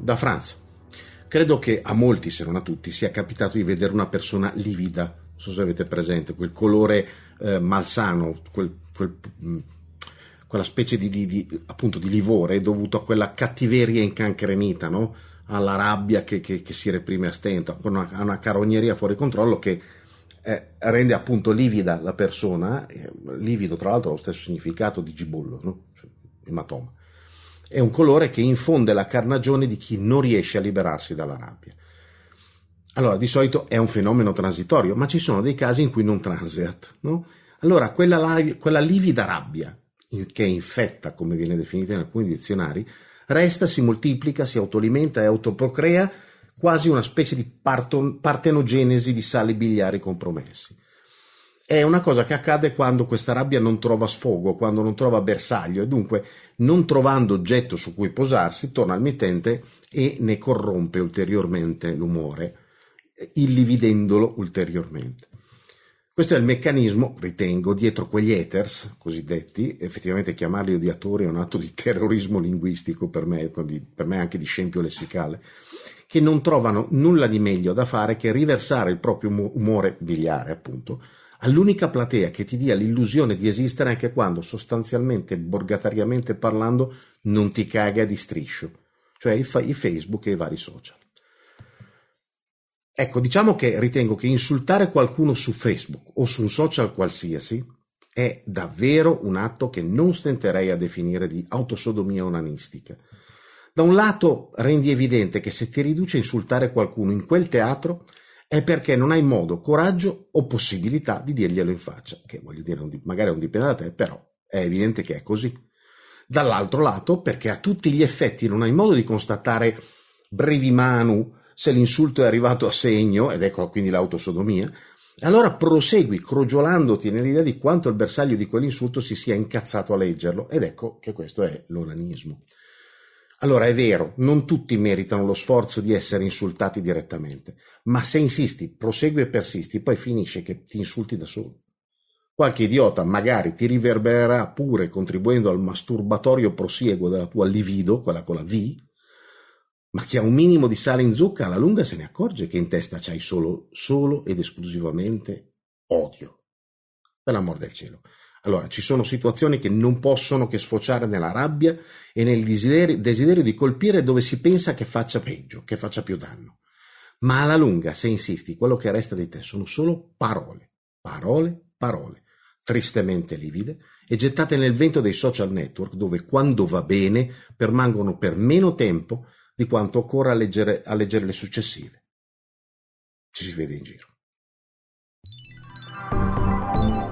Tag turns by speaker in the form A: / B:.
A: da Franz. Credo che a molti, se non a tutti, sia capitato di vedere una persona livida. Non so se avete presente quel colore eh, malsano, quel, quel, mh, quella specie di, di, di, appunto, di livore dovuto a quella cattiveria incancrenita, no? alla rabbia che, che, che, si reprime a stento, a una, una carogneria fuori controllo che eh, rende appunto livida la persona, eh, livido tra l'altro ha lo stesso significato di gibollo, no? cioè, ematoma. È un colore che infonde la carnagione di chi non riesce a liberarsi dalla rabbia. Allora, di solito è un fenomeno transitorio, ma ci sono dei casi in cui non transeat. No? Allora, quella, quella livida rabbia, che infetta, come viene definita in alcuni dizionari, resta, si moltiplica, si autoalimenta e autoprocrea quasi una specie di partenogenesi di sali biliari compromessi. È una cosa che accade quando questa rabbia non trova sfogo, quando non trova bersaglio e dunque, non trovando oggetto su cui posarsi, torna al mittente e ne corrompe ulteriormente l'umore, illividendolo ulteriormente. Questo è il meccanismo, ritengo, dietro quegli haters cosiddetti, effettivamente chiamarli odiatori è un atto di terrorismo linguistico per me, per me anche di scempio lessicale, che non trovano nulla di meglio da fare che riversare il proprio umore biliare, appunto, all'unica platea che ti dia l'illusione di esistere anche quando sostanzialmente, borgatariamente parlando, non ti caga di striscio, cioè i, i Facebook e i vari social. Ecco, diciamo che ritengo che insultare qualcuno su Facebook o su un social qualsiasi è davvero un atto che non stenterei a definire di autosodomia onanistica. Da un lato rendi evidente che se ti riduce a insultare qualcuno in quel teatro è perché non hai modo, coraggio o possibilità di dirglielo in faccia, che voglio dire, magari non dipende da te, però è evidente che è così. Dall'altro lato perché a tutti gli effetti non hai modo di constatare brevi manu se l'insulto è arrivato a segno, ed ecco quindi l'autosodomia, allora prosegui crogiolandoti nell'idea di quanto il bersaglio di quell'insulto si sia incazzato a leggerlo, ed ecco che questo è l'onanismo. Allora è vero, non tutti meritano lo sforzo di essere insultati direttamente, ma se insisti, prosegui e persisti, poi finisce che ti insulti da solo. Qualche idiota magari ti riverbererà pure contribuendo al masturbatorio prosieguo della tua livido, quella con la V, ma chi ha un minimo di sale in zucca alla lunga se ne accorge che in testa c'hai solo, solo ed esclusivamente odio. Per l'amor del cielo. Allora, ci sono situazioni che non possono che sfociare nella rabbia e nel desiderio, desiderio di colpire dove si pensa che faccia peggio, che faccia più danno. Ma alla lunga, se insisti, quello che resta di te sono solo parole, parole, parole, tristemente livide e gettate nel vento dei social network dove quando va bene permangono per meno tempo di quanto occorra a leggere, a leggere le successive. Ci si vede in giro.